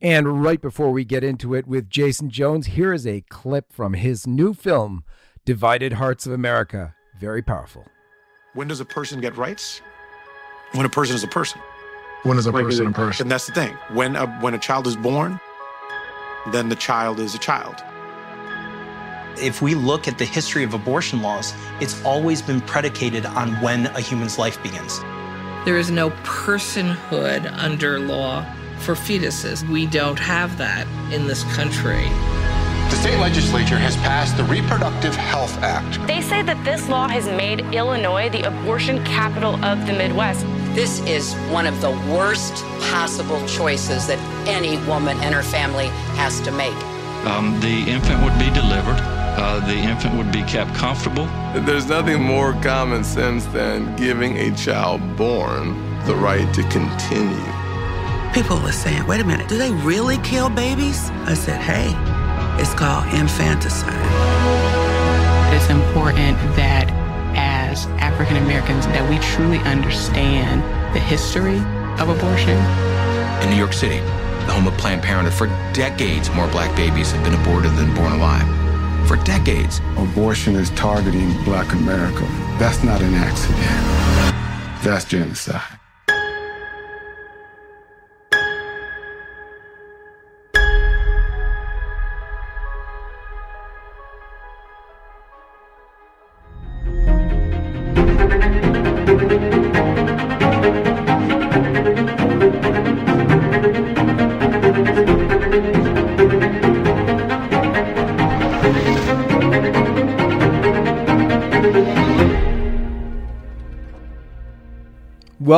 And right before we get into it with Jason Jones, here is a clip from his new film, Divided Hearts of America. Very powerful. When does a person get rights? When a person is a person. When is a Like, person a person? And that's the thing. When a, when a child is born, then the child is a child. If we look at the history of abortion laws, it's always been predicated on when a human's life begins. There is no personhood under law for fetuses. We don't have that in this country. The state legislature has passed the Reproductive Health Act. They say that this law has made Illinois the abortion capital of the Midwest. This is one of the worst possible choices that any woman and her family has to make. Um, the infant would be delivered. Uh, the infant would be kept comfortable. There's nothing more common sense than giving a child born the right to continue. People were saying, wait a minute, do they really kill babies? I said, hey, it's called infanticide. It's important that as African Americans that we truly understand the history of abortion. In New York City, the home of Planned Parenthood, for decades more black babies have been aborted than born alive. For decades. Abortion is targeting black America. That's not an accident. That's genocide.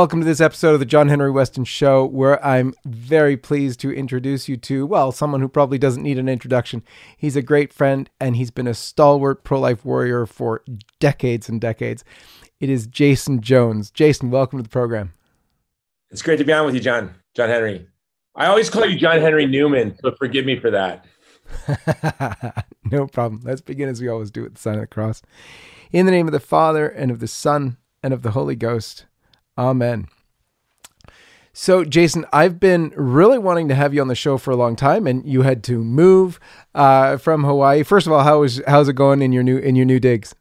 Welcome to this episode of the John Henry Westen Show, where I'm very pleased to introduce you to, well, someone who probably doesn't need an introduction. He's a great friend and he's been a stalwart pro life warrior for decades and decades. It is Jason Jones. Jason, welcome to the program. It's great to be on with you, John. John Henry. I always call you John Henry Newman, so forgive me for that. no problem. Let's begin as we always do at the sign of the cross. In the name of the Father, and of the Son, and of the Holy Ghost. Amen. So, Jason, I've been really wanting to have you on the show for a long time, and you had to move uh, from Hawaii. First of all, how is how's it going in your new in your new digs?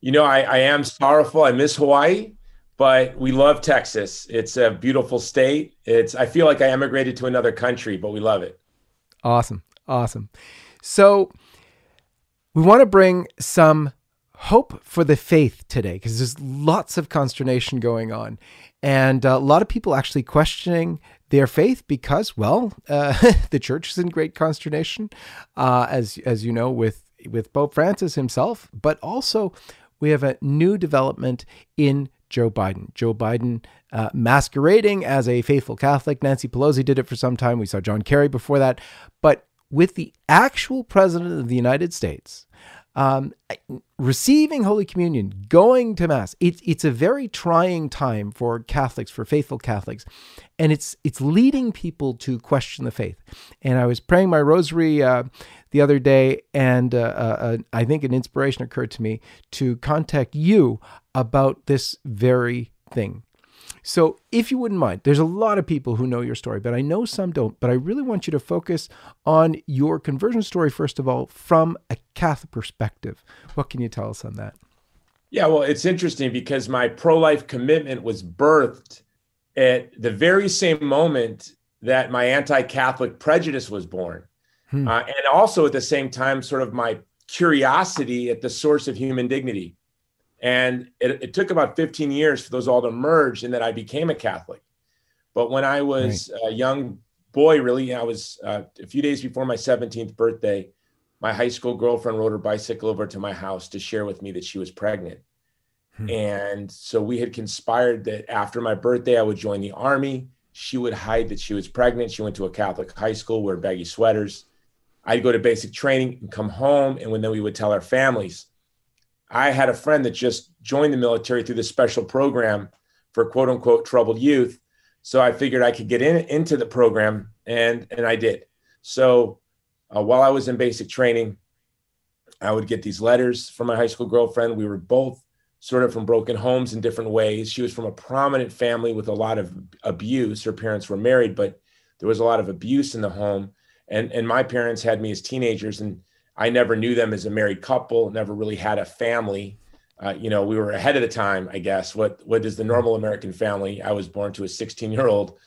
You know, I, I am sorrowful. I miss Hawaii, but we love Texas. It's a beautiful state. It's I feel like I emigrated to another country, but we love it. Awesome, awesome. So, we want to bring some hope for the faith today because there's lots of consternation going on and uh, a lot of people actually questioning their faith because well uh, the church is in great consternation uh, as as you know with with Pope Francis himself but also we have a new development in Joe Biden. Joe Biden uh, masquerading as a faithful Catholic. Nancy Pelosi did it for some time. We saw John Kerry before that. But with the actual president of the United States um, receiving Holy Communion, going to Mass. It's it's a very trying time for Catholics, for faithful Catholics, and it's it's leading people to question the faith. And I was praying my rosary uh, the other day, and uh, uh, I think an inspiration occurred to me to contact you about this very thing. So, if you wouldn't mind, there's a lot of people who know your story, but I know some don't. But I really want you to focus on your conversion story, first of all, from a Catholic perspective. What can you tell us on that? Yeah, well, it's interesting because my pro life commitment was birthed at the very same moment that my anti Catholic prejudice was born. Hmm. Uh, and also at the same time, sort of my curiosity at the source of human dignity. And it, it, took about 15 years for those all to merge and that I became a Catholic. But when I was right. a young boy, really, I was uh, a few days before my 17th birthday, my high school girlfriend rode her bicycle over to my house to share with me that she was pregnant. Hmm. And so we had conspired that after my birthday, I would join the army. She would hide that she was pregnant. She went to a Catholic high school, wear baggy sweaters. I'd go to basic training and come home. And when then we would tell our families. I had a friend that just joined the military through this special program for quote unquote troubled youth. So I figured I could get in into the program, and and I did. So uh, while I was in basic training, I would get these letters from my high school girlfriend. We were both sort of from broken homes in different ways. She was from a prominent family with a lot of abuse. Her parents were married, but There was a lot of abuse in the home. And, and my parents had me as teenagers, and I never knew them as a married couple, never really had a family. Uh, you know, we were ahead of the time, I guess. What what is the normal American family? I was born to a 16 year old,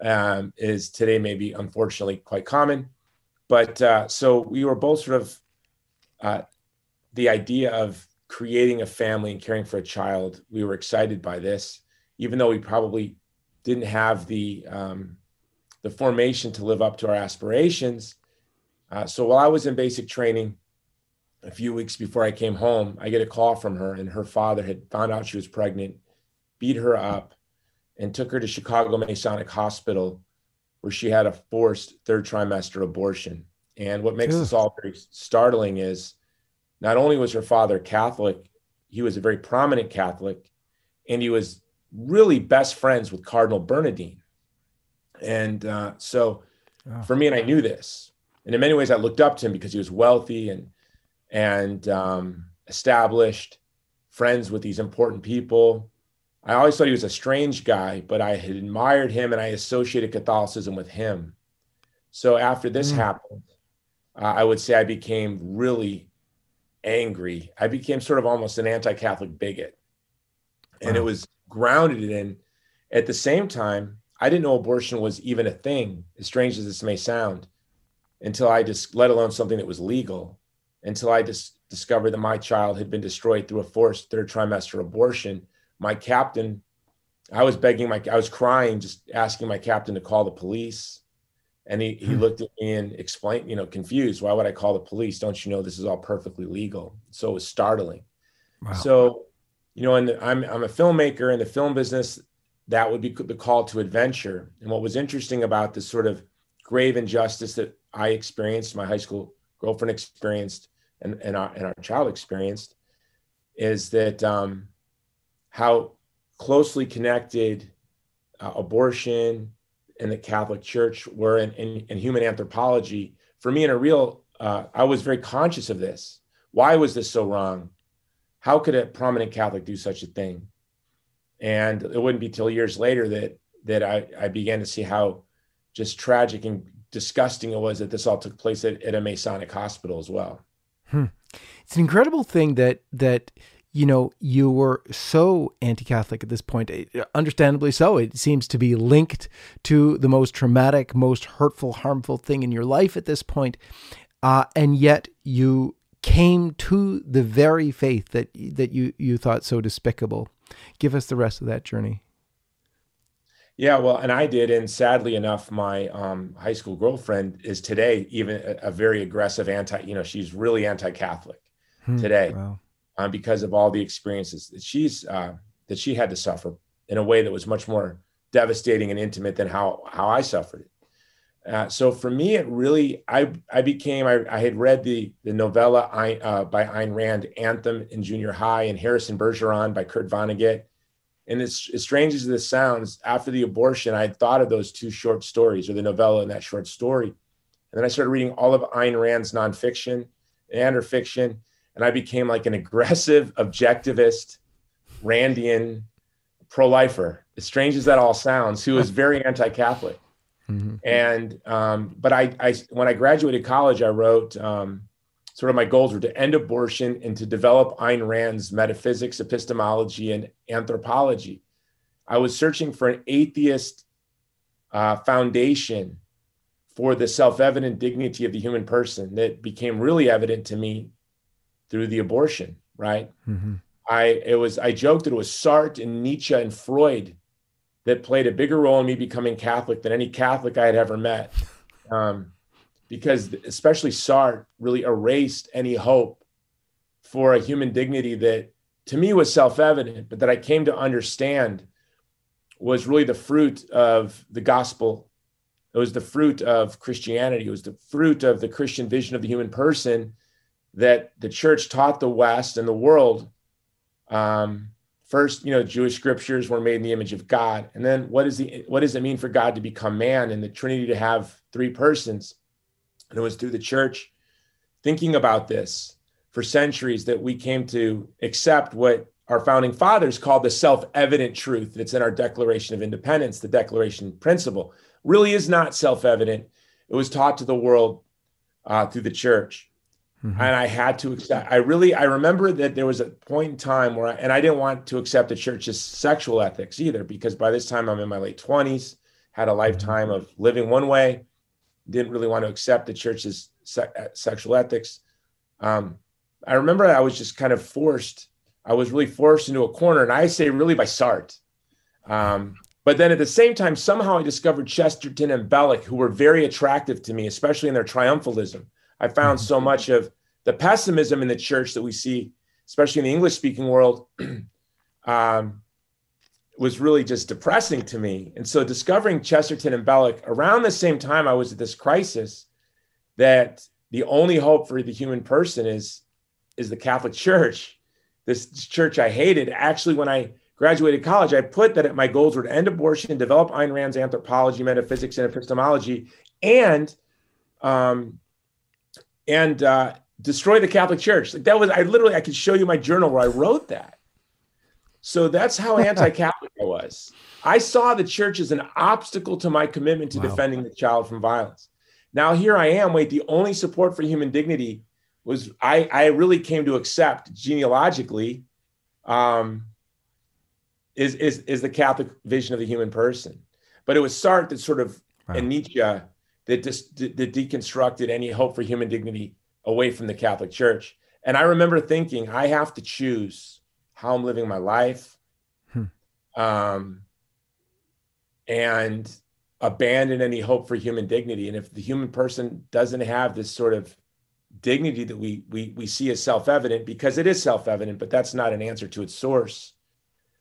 um, is today maybe unfortunately quite common. But uh, so we were both sort of uh, the idea of creating a family and caring for a child. We were excited by this, even though we probably didn't have the um, the formation to live up to our aspirations. Uh, so while I was in basic training, a few weeks before I came home, I get a call from her, and her father had found out she was pregnant, beat her up, and took her to Chicago Masonic Hospital, where she had a forced third trimester abortion. And what makes this all very startling is not only was her father Catholic, he was a very prominent Catholic, and he was really best friends with Cardinal Bernardin. And uh, so oh. for me, and I knew this, and in many ways, I looked up to him because he was wealthy and and um, established, friends with these important people. I always thought he was a strange guy, but I had admired him and I associated Catholicism with him. So after this mm. happened, uh, I would say I became really angry. I became sort of almost an anti Catholic bigot. And wow. it was grounded in, at the same time, I didn't know abortion was even a thing, as strange as this may sound, until I just, let alone something that was legal, until I just discovered that my child had been destroyed through a forced third trimester abortion my captain, I was begging my, I was crying, just asking my captain to call the police. And he, he hmm. looked at me and explained, you know, confused. Why would I call the police? Don't you know this is all perfectly legal? So it was startling. Wow. So, you know, and I'm, I'm a filmmaker in the film business. That would be the call to adventure. And what was interesting about this sort of grave injustice that I experienced, my high school girlfriend experienced, and, and, our, and our child experienced, is that um, how closely connected uh, abortion and the Catholic Church were in, in, in, human anthropology. For me, in a real, uh, I was very conscious of this. Why was this so wrong? How could a prominent Catholic do such a thing? And it wouldn't be till years later that that I, I began to see how just tragic and disgusting it was that this all took place at, at a Masonic hospital as well. Hmm. It's an incredible thing that that you know, you were so anti Catholic at this point, understandably so. It seems to be linked to the most traumatic, most hurtful, harmful thing in your life at this point. Uh, and yet you came to the very faith that, that you, you thought so despicable. Give us the rest of that journey. Yeah, well, and I did, and sadly enough, my um, high school girlfriend is today even a, a, very aggressive anti. You know, she's really anti-Catholic hmm, today. Wow uh, because of all the experiences that she's uh, that she had to suffer in a way that was much more devastating and intimate than how how I suffered it. Uh, so for me, it really I I became I, I had read the the novella uh, by Ayn Rand, Anthem in junior high, and Harrison Bergeron by Kurt Vonnegut. And it's as strange as this sounds, after the abortion, I thought of those two short stories or the novella and that short story. And then I started reading all of Ayn Rand's nonfiction and her fiction and I became like an aggressive, objectivist, Randian pro-lifer. As strange as that all sounds, who was very anti-Catholic. Mm-hmm. And um, but I, I when I graduated college, I wrote um, sort of my goals were to end abortion and to develop Ayn Rand's metaphysics, epistemology, and anthropology. I was searching for an atheist uh, foundation for the self-evident dignity of the human person that became really evident to me through the abortion, right? Mm-hmm. I it was I joked that it was Sartre and Nietzsche and Freud that played a bigger role in me becoming Catholic than any Catholic I had ever met, um, because especially Sartre really erased any hope for a human dignity that to me was self-evident, but that I came to understand was really the fruit of the gospel. It was the fruit of Christianity. It was the fruit of the Christian vision of the human person that the church taught the West and the world. Um, first, you know, Jewish scriptures were made in the image of God, and then what is the what does it mean for God to become man and the Trinity to have three persons? And it was through the church thinking about this for centuries that we came to accept what our founding fathers called the self-evident truth that's in our Declaration of Independence, the Declaration principle. really is not self-evident. It was taught to the world uh, through the church, mm-hmm. and I had to accept. I really I remember that there was a point in time where, I, and I didn't want to accept the church's sexual ethics either, because by this time I'm in my late twenties, had a mm-hmm. lifetime of living one way, didn't really want to accept the church's se- uh, sexual ethics. Um, I remember I was just kind of forced. I was really forced into a corner, and I say really by Sartre. Um, but then at the same time, somehow I discovered Chesterton and Belloc, who were very attractive to me, especially in their triumphalism. I found so much of the pessimism in the church that we see, especially in the English speaking world, um, was really just depressing to me. And so discovering Chesterton and Belloc around the same time I was at this crisis that the only hope for the human person is is the Catholic Church. This church I hated. Actually, when I graduated college, I put that my goals were to end abortion, develop Ayn Rand's anthropology, metaphysics, and epistemology, and um, and uh, destroy the Catholic Church. Like that was I literally I could show you my journal where I wrote that. So that's how anti-Catholic I was. I saw the church as an obstacle to my commitment to wow. defending the child from violence. Now here I am. Wait, the only support for human dignity was I I really came to accept genealogically. Um, is is is the Catholic vision of the human person. But it was Sartre that sort of wow. and Nietzsche that just that deconstructed any hope for human dignity away from the Catholic Church. And I remember thinking, I have to choose how I'm living my life, hmm. um, and abandon any hope for human dignity. And if the human person doesn't have this sort of dignity that we we we see as self-evident, because it is self-evident, but that's not an answer to its source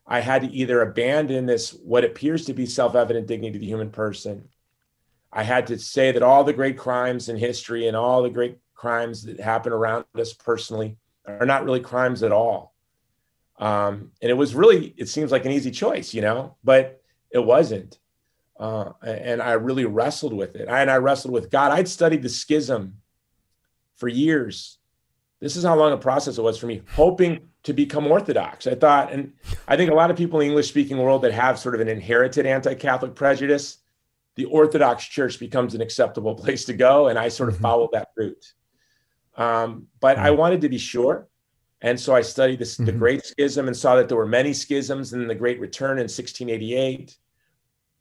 I had to either abandon this, what appears to be self evident dignity of the human person. I had to say that all the great crimes in history and all the great crimes that happen around us personally are not really crimes at all. Um, and it was really, it seems like an easy choice, you know, but it wasn't. Uh, and I really wrestled with it. I, and I wrestled with God. I'd studied the schism for years. This is how long a process it was for me, hoping to become Orthodox. I thought, and I think a lot of people in the English speaking world that have sort of an inherited anti Catholic prejudice, the Orthodox Church becomes an acceptable place to go. And I sort of mm-hmm. followed that route. Um, but I wanted to be sure. And so I studied this, mm-hmm. the Great Schism and saw that there were many schisms in the Great Return in 1688.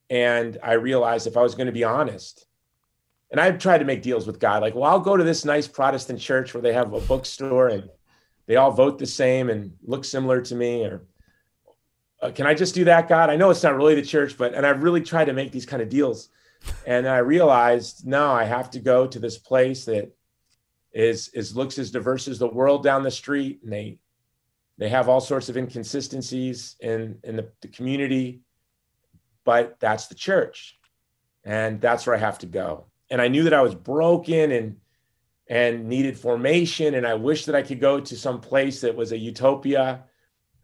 And I realized if I was going to be honest, and I've tried to make deals with God, like, well, I'll go to this nice Protestant church where they have a bookstore and they all vote the same and look similar to me or uh, can i just do that god i know it's not really the church but and i really tried to make these kind of deals and i realized no i have to go to this place that is is looks as diverse as the world down the street and they they have all sorts of inconsistencies in in the, the community but that's the church and that's where i have to go and i knew that i was broken and and needed formation. And I wish that I could go to some place that was a utopia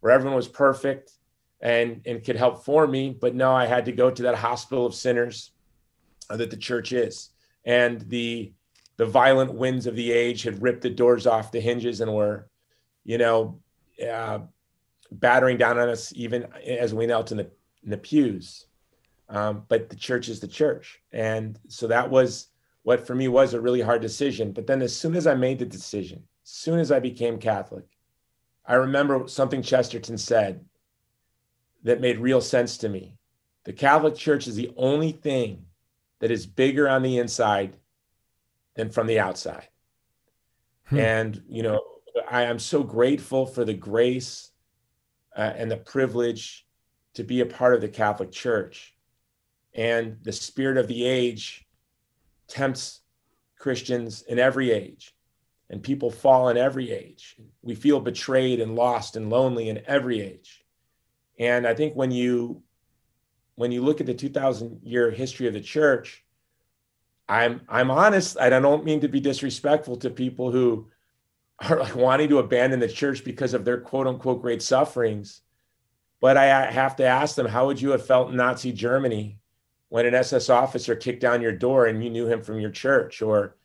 where everyone was perfect and, and could help form me. But no, I had to go to that hospital of sinners that the church is. And the the violent winds of the age had ripped the doors off the hinges and were, you know, uh, battering down on us even as we knelt in the, in the pews. Um, but the church is the church. And so that was what for me was a really hard decision. But then as soon as I made the decision, as soon as I became Catholic, I remember something Chesterton said that made real sense to me. The Catholic Church is the only thing that is bigger on the inside than from the outside. Hmm. And, you know, I am so grateful for the grace uh, and the privilege to be a part of the Catholic Church. And the spirit of the age tempts Christians in every age, and people fall in every age. We feel betrayed and lost and lonely in every age. And I think when you when you look at the 2000 year history of the church, I'm I'm honest, and I don't mean to be disrespectful to people who are like wanting to abandon the church because of their quote unquote great sufferings. But I have to ask them, how would you have felt in Nazi Germany when an SS officer kicked down your door and you knew him from your church? Or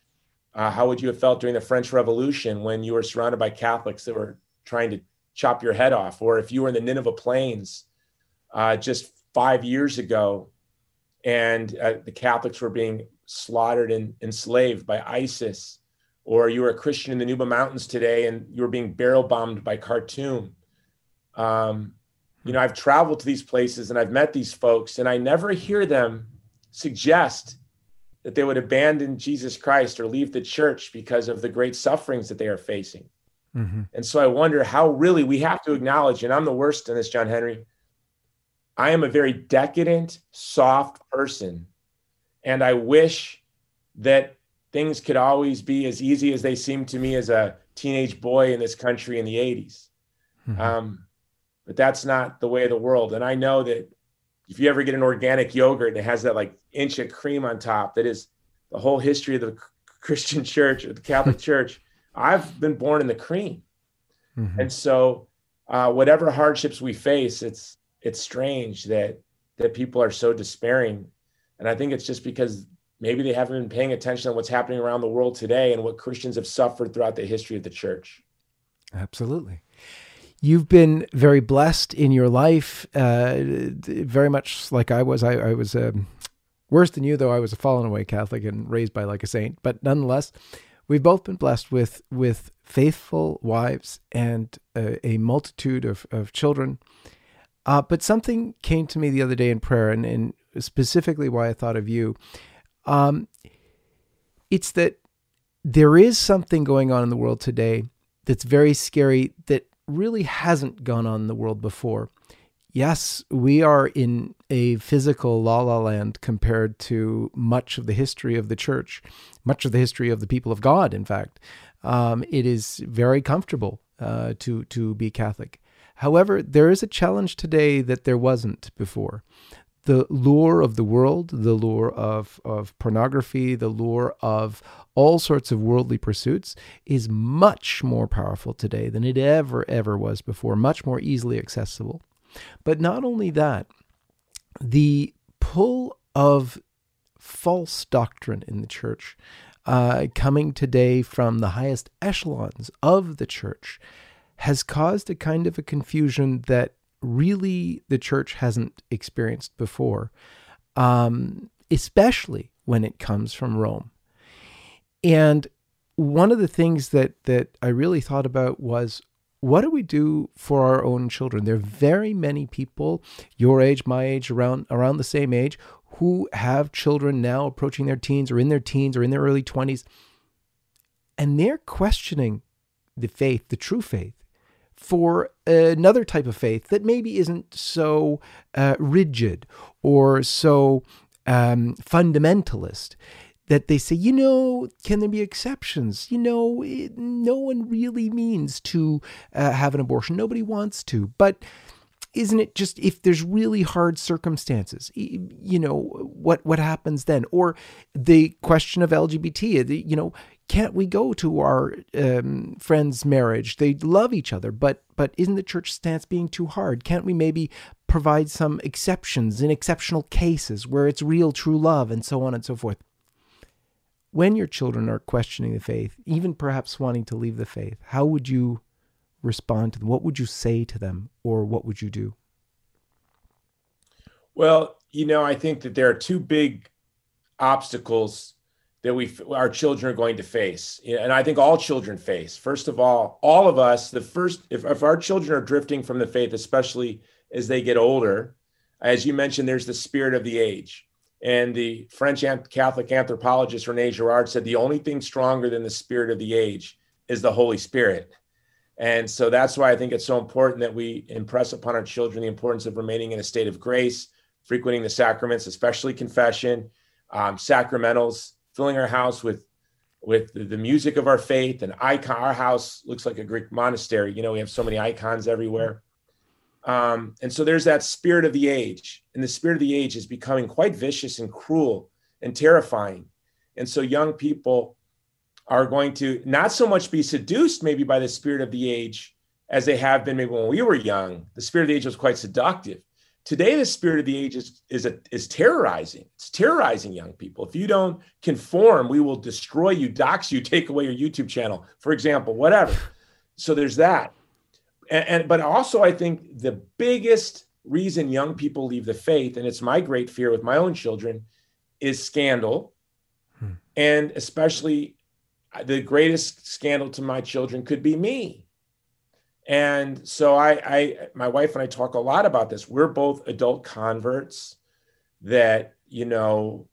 uh, how would you have felt during the French Revolution when you were surrounded by Catholics that were trying to chop your head off? Or if you were in the Nineveh Plains uh, just five years ago and uh, the Catholics were being slaughtered and enslaved by ISIS, or you were a Christian in the Nuba Mountains today and you were being barrel bombed by Khartoum. Um, you know, I've traveled to these places and I've met these folks, and I never hear them suggest that they would abandon Jesus Christ or leave the church because of the great sufferings that they are facing. Mm-hmm. And so I wonder how really we have to acknowledge, and I'm the worst in this, John Henry. I am a very decadent, soft person. And I wish that things could always be as easy as they seemed to me as a teenage boy in this country in the 80s. Mm-hmm. Um, but that's not the way of the world. And I know that if you ever get an organic yogurt and it has that like inch of cream on top, that is the whole history of the Christian church or the Catholic church. I've been born in the cream. Mm-hmm. And so uh, whatever hardships we face, it's it's strange that that people are so despairing. And I think it's just because maybe they haven't been paying attention to what's happening around the world today and what Christians have suffered throughout the history of the church. Absolutely. You've been very blessed in your life, uh, very much like I was. I, I was um, worse than you, though I was a fallen away Catholic and raised by like a saint. But nonetheless, we've both been blessed with with faithful wives and a, a multitude of, of children. Uh, but something came to me the other day in prayer, and, and specifically why I thought of you. Um, it's that there is something going on in the world today that's very scary that really hasn't gone on in the world before. Yes, we are in a physical la la land compared to much of the history of the church, much of the history of the people of God, in fact. Um, it is very comfortable uh, to, to be Catholic. However, there is a challenge today that there wasn't before the lure of the world, the lure of, of pornography, the lure of all sorts of worldly pursuits is much more powerful today than it ever, ever was before, much more easily accessible. But not only that, the pull of false doctrine in the church uh, coming today from the highest echelons of the church has caused a kind of a confusion that really the church hasn't experienced before, um, especially when it comes from Rome. And one of the things that that I really thought about was what do we do for our own children? There are very many people your age, my age, around around the same age, who have children now approaching their teens or in their teens or in their early 20s, and they're questioning the faith, the true faith for another type of faith that maybe isn't so uh, rigid or so um, fundamentalist that they say, you know, can there be exceptions? You know, it, no one really means to uh, have an abortion. Nobody wants to. But isn't it just if there's really hard circumstances, you know, what what happens then? Or the question of LGBT, you know, can't we go to our um, friend's marriage? They love each other, but but isn't the church stance being too hard? Can't we maybe provide some exceptions in exceptional cases where it's real, true love, and so on and so forth? When your children are questioning the faith, even perhaps wanting to leave the faith, how would you respond to them? What would you say to them, or what would you do? Well, you know, I think that there are two big obstacles that we our children are going to face. And i think all children face. First of all all of us the first if, if our children are drifting from the faith especially as they get older as you mentioned there's the spirit of the age. And the french catholic anthropologist rene girard said the only thing stronger than the spirit of the age is the holy spirit. And so that's why i think it's so important that we impress upon our children the importance of remaining in a state of grace frequenting the sacraments especially confession um, sacramentals filling our house with with the, music of our faith and icon. Our house looks like a Greek monastery. You know, we have so many icons everywhere. Um, and so there's that spirit of the age, and the spirit of the age is becoming quite vicious and cruel and terrifying. And so young people are going to not so much be seduced maybe by the spirit of the age as they have been maybe when we were young. The spirit of the age was quite seductive. Today, the spirit of the age is is, a, is terrorizing. It's terrorizing young people. If you don't conform, we will destroy you, dox you, take away your YouTube channel, for example, whatever. So there's that, and, and but also I think the biggest reason young people leave the faith, and it's my great fear with my own children, is scandal. Hmm. And especially uh, the greatest scandal to my children could be me. And so I, I, my wife and I talk a lot about this. We're both adult converts that, you know,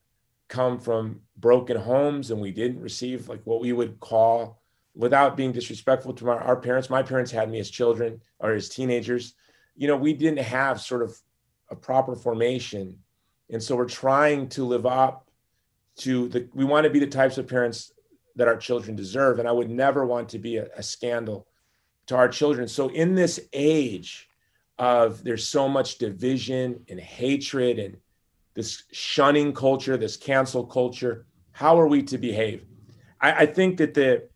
come from broken homes and we didn't receive like what we would call without being disrespectful to our, our parents. My parents had me as children or as teenagers. You know, we didn't have sort of a proper formation. And so we're trying to live up to the, we want to be the types of parents that our children deserve. And I would never want to be a, a scandal to our children. So in this age of there's so much division and hatred and this shunning culture, this cancel culture, how are we to behave? I, I think that the,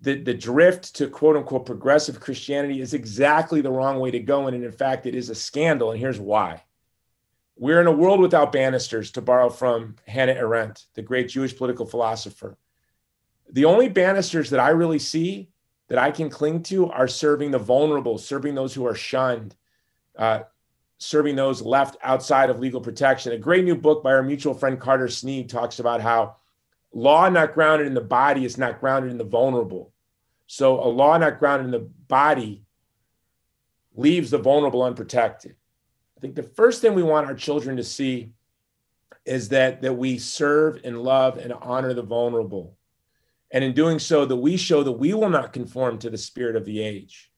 the the drift to quote unquote progressive Christianity is exactly the wrong way to go. And in fact, it is a scandal. And here's why. We're in a world without banisters, to borrow from Hannah Arendt, the great Jewish political philosopher. The only banisters that I really see that I can cling to are serving the vulnerable, serving those who are shunned, uh, serving those left outside of legal protection. A great new book by our mutual friend Carter Snead talks about how law not grounded in the body is not grounded in the vulnerable. So a law not grounded in the body leaves the vulnerable unprotected. I think the first thing we want our children to see is that that we serve and love and honor the vulnerable and in doing so, that we show that we will not conform to the spirit of the age.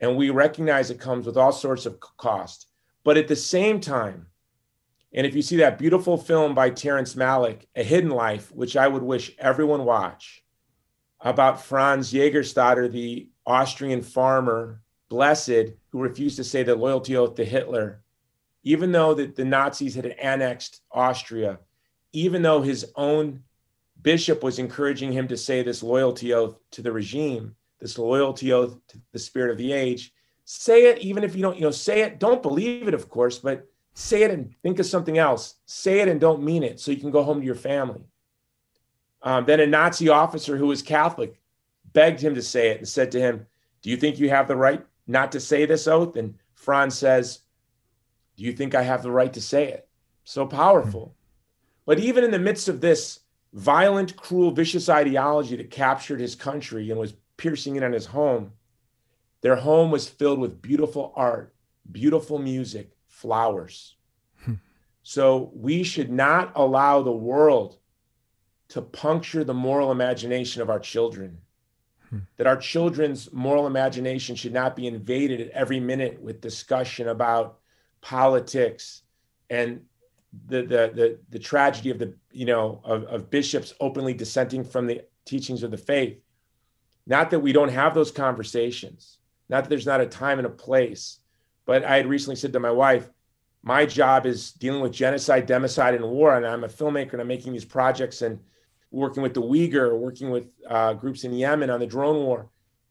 And we recognize it comes with all sorts of cost. But at the same time, and if you see that beautiful film by Terrence Malick, A Hidden Life, which I would wish everyone watch, about Franz Jägerstätter, the Austrian farmer, blessed, who refused to say the loyalty oath to Hitler, even though the, the Nazis had annexed Austria, even though his own Bishop was encouraging him to say this loyalty oath to the regime, this loyalty oath to the spirit of the age. Say it, even if you don't, you know, say it. Don't believe it, of course, but say it and think of something else. Say it and don't mean it so you can go home to your family. Um, then a Nazi officer who was Catholic begged him to say it and said to him, Do you think you have the right not to say this oath? And Franz says, Do you think I have the right to say it? So powerful. But even in the midst of this, violent, cruel, vicious ideology that captured his country and was piercing in on his home, their home was filled with beautiful art, beautiful music, flowers. Hmm. so we should not allow the world to puncture the moral imagination of our children. Hmm. That our children's moral imagination should not be invaded at every minute with discussion about politics and the the the, the tragedy of the you know of, of bishops openly dissenting from the teachings of the faith. Not that we don't have those conversations not that there's not a time and a place but i had recently said to my wife my job is dealing with genocide democide and war and i'm a filmmaker and i'm making these projects and working with the uyghur working with uh, groups in yemen on the drone war.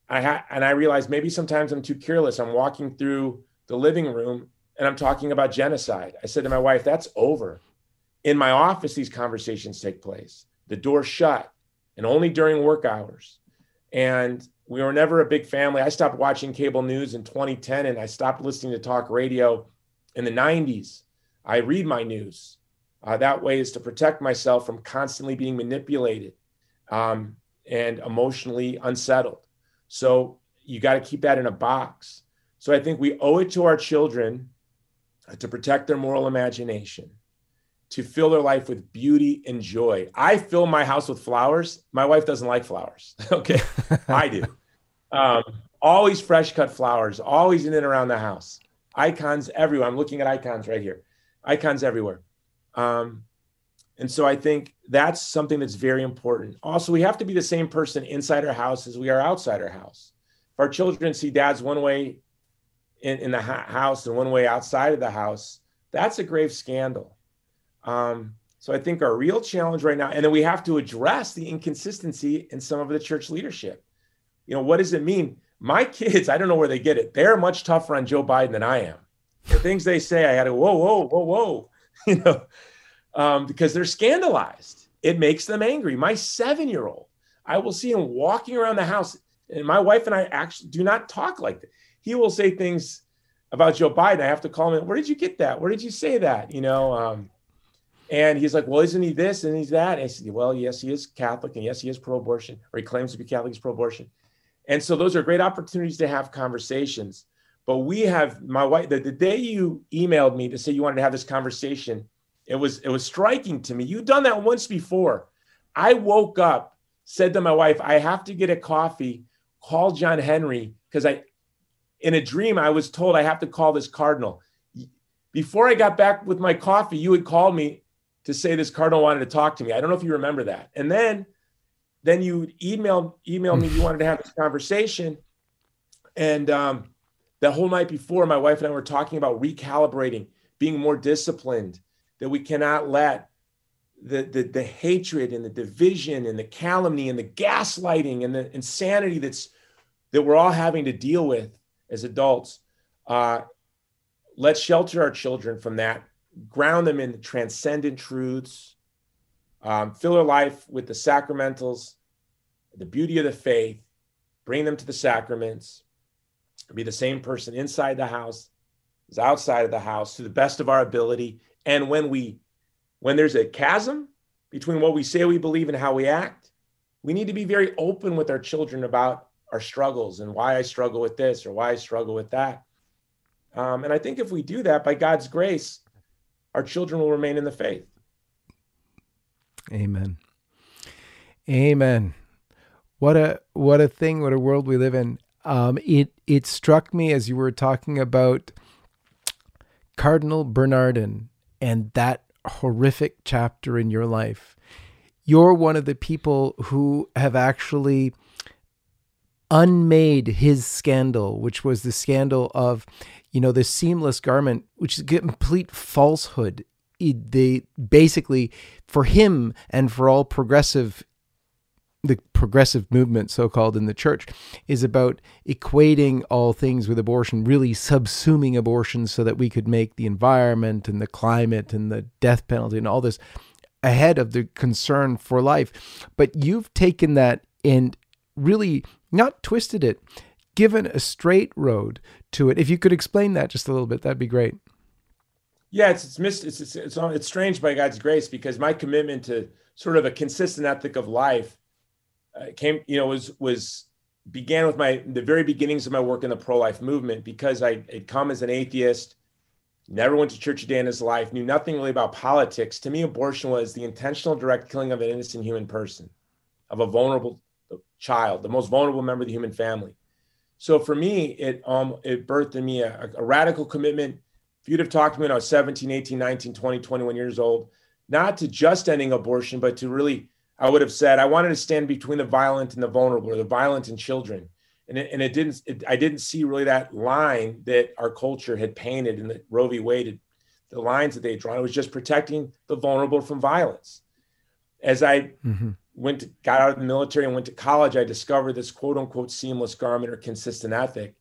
I ha- and i realized maybe sometimes i'm too careless. I'm walking through the living room and I'm talking about genocide. I said to my wife, that's over. In my office, these conversations take place. The door shut and only during work hours. And we were never a big family. I stopped watching cable news in 2010 and I stopped listening to talk radio in the 90s. I read my news. Uh, that way is to protect myself from constantly being manipulated um, and emotionally unsettled. So you got to keep that in a box. So I think we owe it to our children to protect their moral imagination, to fill their life with beauty and joy. I fill my house with flowers. My wife doesn't like flowers. okay, I do. Um, always fresh cut flowers, always in and around the house. Icons everywhere. I'm looking at icons right here. Icons everywhere. Um, and so I think that's something that's very important. Also, we have to be the same person inside our house as we are outside our house. If our children see dads one way in, in the house and one way outside of the house, that's a grave scandal. Um, so I think our real challenge right now, and then we have to address the inconsistency in some of the church leadership. You know, what does it mean? My kids, I don't know where they get it. They're much tougher on Joe Biden than I am. The things they say, I had to whoa, whoa, whoa, whoa, you know, um, because they're scandalized. It makes them angry. My seven-year-old, I will see him walking around the house, and my wife and I actually do not talk like that he will say things about Joe Biden. I have to call him. Where did you get that? Where did you say that? You know. Um, and he's like, well, isn't he this and he's that? And I said, well, yes, he is Catholic, and yes, he is pro-abortion, or he claims to be Catholic, he's pro-abortion. And so those are great opportunities to have conversations. But we have my wife. The, the day you emailed me to say you wanted to have this conversation, it was it was striking to me. You've done that once before. I woke up, said to my wife, I have to get a coffee. Call John Henry because I, in a dream, I was told I have to call this cardinal. Before I got back with my coffee, you had called me to say this cardinal wanted to talk to me. I don't know if you remember that. And then, then you emailed emailed me you wanted to have this conversation, and um, the whole night before, my wife and I were talking about recalibrating, being more disciplined. That we cannot let the, the, the hatred and the division and the calumny and the gaslighting and the insanity that's that we're all having to deal with as adults. Uh, let's shelter our children from that ground them in transcendent truths, um, fill their life with the sacramentals, the beauty of the faith, bring them to the sacraments, be the same person inside the house as outside of the house to the best of our ability. And when we, when there's a chasm between what we say we believe and how we act, we need to be very open with our children about our struggles and why I struggle with this or why I struggle with that. Um, and I think if we do that by God's grace, our children will remain in the faith. Amen. Amen. What a what a thing, what a world we live in. Um, it it struck me as you were talking about Cardinal Bernardin and that horrific chapter in your life. You're one of the people who have actually unmade his scandal, which was the scandal of you know, the seamless garment, which is complete falsehood. they basically, for him and for all progressive, the progressive movement, so called in the church, is about equating all things with abortion, really subsuming abortion so that we could make the environment and the climate and the death penalty and all this ahead of the concern for life. But you've taken that and really not twisted it given a straight road to it. If you could explain that just a little bit, that'd be great. Yeah, it's it's missed. It's it's it's, it's strange by God's grace because my commitment to sort of a consistent ethic of life uh, came, you know, was was began with my the very beginnings of my work in the pro life movement because I had come as an atheist, never went to church a day in his life, knew nothing really about politics. To me, abortion was the intentional direct killing of an innocent human person, of a vulnerable child, the most vulnerable member of the human family. So for me, it um it birthed in me a, a, radical commitment. If you'd have talked to me when I was 17, 18, 19, 20, 21 years old, not to just ending abortion, but to really, I would have said I wanted to stand between the violent and the vulnerable, or the violent and children. And it, and it didn't, it, I didn't see really that line that our culture had painted and that Roe v. Wade, the lines that they had drawn. It was just protecting the vulnerable from violence. As I mm-hmm went to, got out of the military and went to college, I discovered this quote unquote seamless garment or consistent ethic.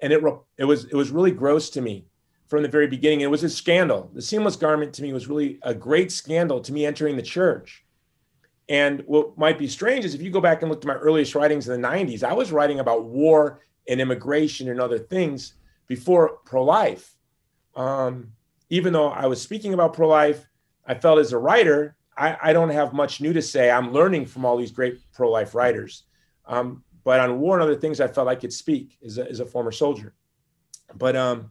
And it, it was, it was really gross to me from the very beginning. It was a scandal. The seamless garment to me was really a great scandal to me entering the church. And what might be strange is if you go back and look at my earliest writings in the 90s, I was writing about war and immigration and other things before pro life. Um, even though I was speaking about pro life, I felt as a writer I, I, don't have much new to say. I'm learning from all these great pro life writers. Um, but on war and other things, I felt I could speak as a, as a former soldier. But um,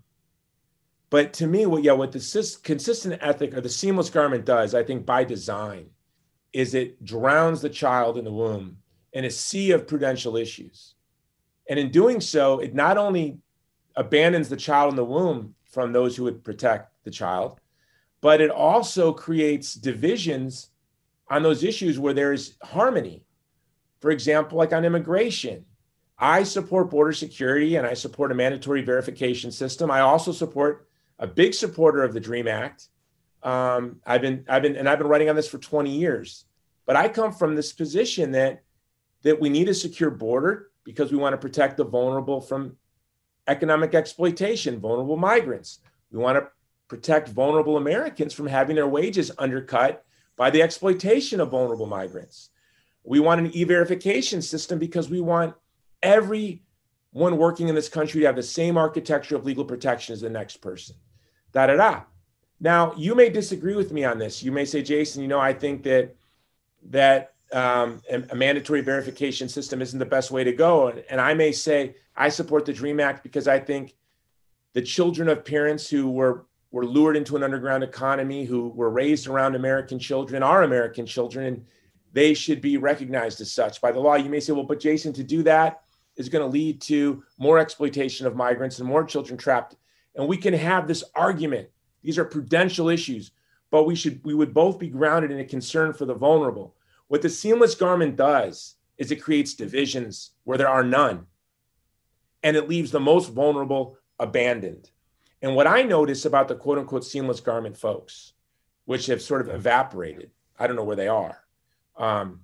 but to me, what yeah, what the consistent ethic or the seamless garment does, I think by design, is it drowns the child in the womb in a sea of prudential issues, and in doing so, it not only abandons the child in the womb from those who would protect the child, but it also creates divisions on those issues where there's harmony. For example, like on immigration, I support border security and I support a mandatory verification system. I also support a big supporter of the Dream Act. Um, I've been, I've been, and I've been writing on this for 20 years. But I come from this position that that we need a secure border because we want to protect the vulnerable from economic exploitation, vulnerable migrants. We want to protect vulnerable Americans from having their wages undercut by the exploitation of vulnerable migrants. We want an e verification system because we want every one working in this country to have the same architecture of legal protection as the next person. Da da da. Now, you may disagree with me on this. You may say, Jason, you know, I think that that um, a, mandatory verification system isn't the best way to go. And I may say, I support the DREAM Act because I think the children of parents who were were lured into an underground economy, who were raised around American children, are American children, and they should be recognized as such by the law. You may say, well, but Jason, to do that is going to lead to more exploitation of migrants and more children trapped. And we can have this argument. These are prudential issues, but we should we would both be grounded in a concern for the vulnerable. What the seamless garment does is it creates divisions where there are none. And it leaves the most vulnerable abandoned. And what I notice about the quote unquote seamless garment folks, which have sort of evaporated, I don't know where they are. Um,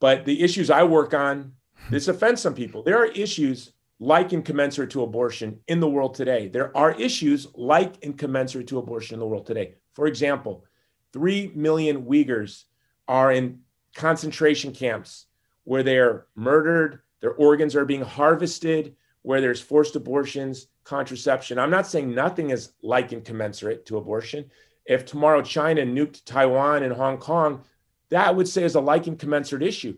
but the issues I work on, this offends some people. There are issues like and commensurate to abortion in the world today. There are issues like and commensurate to abortion in the world today. For example, 3 million Uyghurs are in concentration camps where they're murdered, their organs are being harvested, where there's forced abortions, contraception. I'm not saying nothing is like and commensurate to abortion. If tomorrow China nuked Taiwan and Hong Kong, that would say is a like and commensurate issue.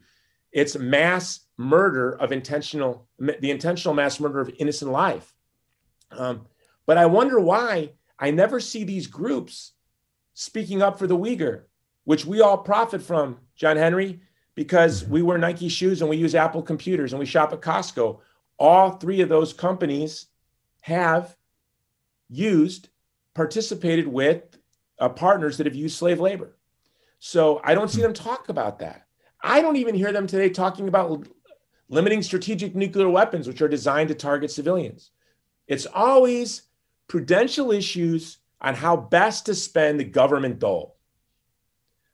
It's mass murder of intentional, the intentional mass murder of innocent life. Um, but I wonder why I never see these groups speaking up for the Uyghur, which we all profit from, John Henry, because we wear Nike shoes and we use Apple computers and we shop at Costco. All three of those companies have used, participated with uh, partners that have used slave labor. So I don't see them talk about that. I don't even hear them today talking about limiting strategic nuclear weapons, which are designed to target civilians. It's always prudential issues on how best to spend the government dole.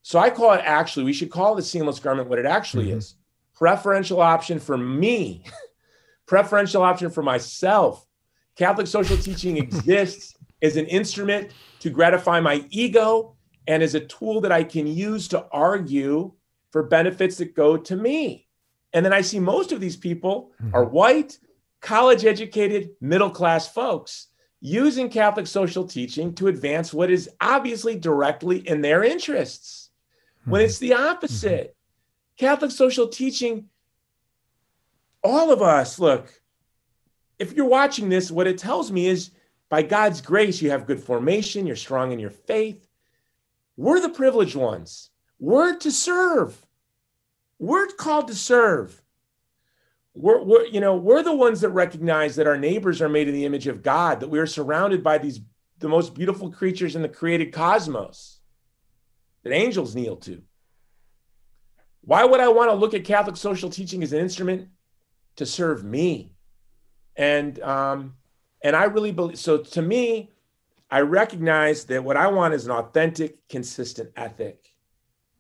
So I call it actually, we should call the seamless garment what it actually mm-hmm. is preferential option for me, preferential option for myself. Catholic social teaching exists as an instrument to gratify my ego and as a tool that I can use to argue for benefits that go to me. And then I see most of these people mm-hmm. are white, college educated, middle class folks using Catholic social teaching to advance what is obviously directly in their interests. Mm-hmm. When it's the opposite, mm-hmm. Catholic social teaching, all of us, look, if you're watching this, what it tells me is by God's grace, you have good formation, you're strong in your faith. We're the privileged ones. We're to serve. We're called to serve. We're, we're, you know, we're the ones that recognize that our neighbors are made in the image of God, that we are surrounded by these the most beautiful creatures in the created cosmos that angels kneel to. Why would I want to look at Catholic social teaching as an instrument to serve me? And um, and I really believe so. To me, I recognize that what I want is an authentic, consistent ethic,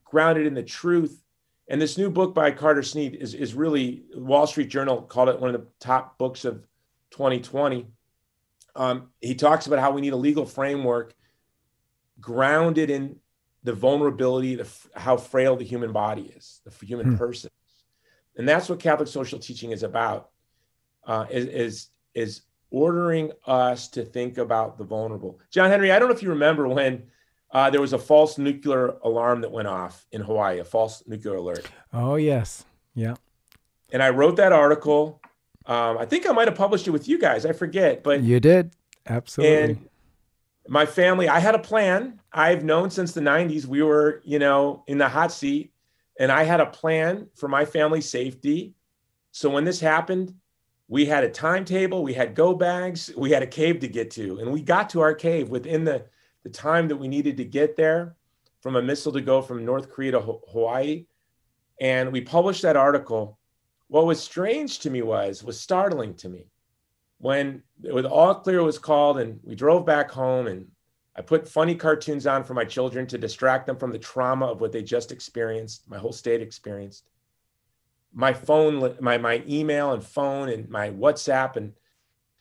grounded in the truth and this new book by Carter Snead is, is really, Wall Street Journal called it one of the top books of 2020. Um, he talks about how we need a legal framework grounded in the vulnerability, the, how frail the human body is, the human hmm. person. And that's what Catholic social teaching is about, uh, is, is, is ordering us to think about the vulnerable. John Henry, I don't know if you remember when uh, there was a false nuclear alarm that went off in Hawaii, a false nuclear alert. Oh, yes. Yeah. And I wrote that article. Um, I think I might have published it with you guys. I forget, but you did. Absolutely. And my family, I had a plan. I've known since the 90s we were, you know, in the hot seat, and I had a plan for my family's safety. So when this happened, we had a timetable, we had go bags, we had a cave to get to, and we got to our cave within the the time that we needed to get there from a missile to go from North Korea to Hawaii. And we published that article. What was strange to me was, was startling to me when with all clear was called and we drove back home and I put funny cartoons on for my children to distract them from the trauma of what they just experienced, my whole state experienced. My phone, my, my email and phone and my WhatsApp and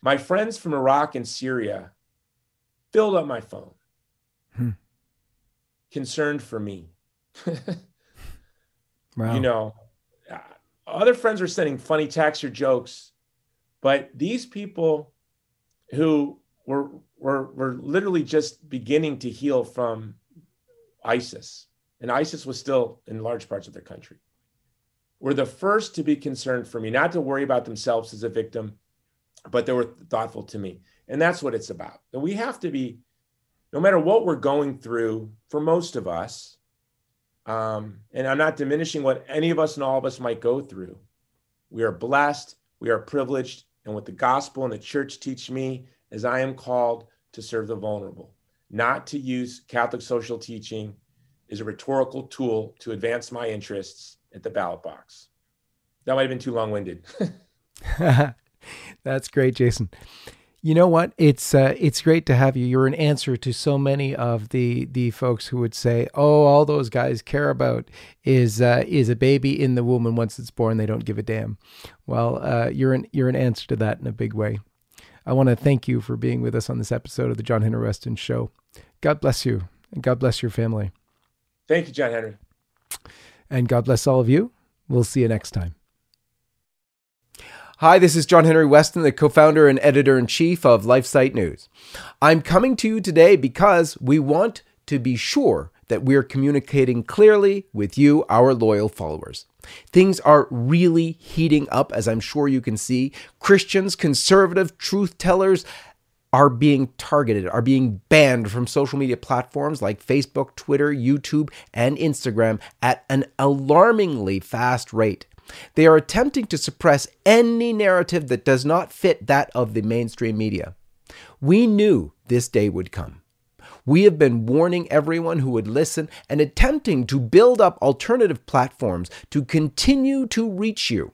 my friends from Iraq and Syria filled up my phone hmm. concerned for me. wow. You know, other friends were sending funny texts or jokes. But these people who were, were, were literally just beginning to heal from ISIS, and ISIS was still in large parts of their country, were the first to be concerned for me, not to worry about themselves as a victim, but they were thoughtful to me. And that's what it's about. And we have to be, no matter what we're going through, for most of us, um, and I'm not diminishing what any of us and all of us might go through. We are blessed, we are privileged, and what the gospel and the church teach me is I am called to serve the vulnerable, not to use Catholic social teaching as a rhetorical tool to advance my interests at the ballot box. That might have been too long winded. That's great, Jason. You know what? It's uh, it's great to have you. You're an answer to so many of the the folks who would say, "Oh, all those guys care about is uh, is a baby in the womb, and once it's born, they don't give a damn." Well, uh, you're an you're an answer to that in a big way. I want to thank you for being with us on this episode of the John Henry Westen Show. God bless you, and God bless your family. Thank you, John Henry. And God bless all of you. We'll see you next time. Hi, this is John Henry Westen, the co founder and editor in chief of LifeSite News. I'm coming to you today because we want to be sure that we're communicating clearly with you, our loyal followers. Things are really heating up, as I'm sure you can see. Christians, conservative truth tellers, are being targeted, are being banned from social media platforms like Facebook, Twitter, YouTube, and Instagram at an alarmingly fast rate. They are attempting to suppress any narrative that does not fit that of the mainstream media. We knew this day would come. We have been warning everyone who would listen and attempting to build up alternative platforms to continue to reach you.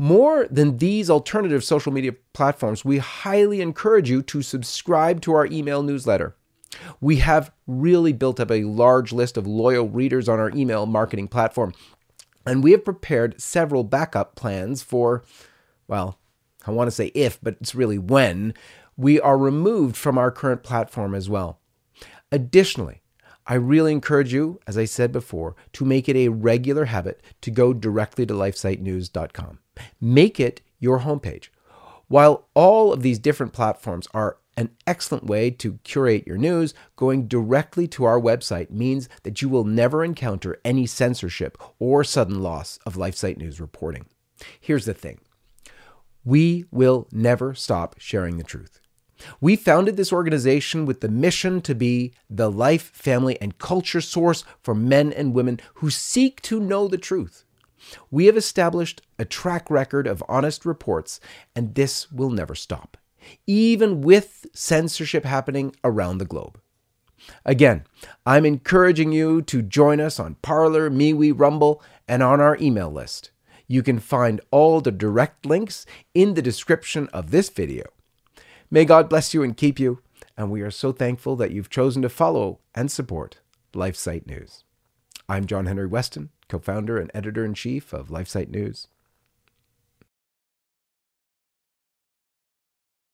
More than these alternative social media platforms, we highly encourage you to subscribe to our email newsletter. We have really built up a large list of loyal readers on our email marketing platform, and we have prepared several backup plans for, well, I want to say if, but it's really when, we are removed from our current platform as well. Additionally, I really encourage you, as I said before, to make it a regular habit to go directly to lifesitenews.com. Make it your homepage. While all of these different platforms are an excellent way to curate your news, going directly to our website means that you will never encounter any censorship or sudden loss of LifeSite News reporting. Here's the thing we will never stop sharing the truth. We founded this organization with the mission to be the life, family, and culture source for men and women who seek to know the truth. We have established a track record of honest reports, and this will never stop, even with censorship happening around the globe. Again, I'm encouraging you to join us on Parler, MeWe, Rumble, and on our email list. You can find all the direct links in the description of this video. May God bless you and keep you, and we are so thankful that you've chosen to follow and support LifeSite News. I'm John Henry Westen, co founder and editor in chief of LifeSite News.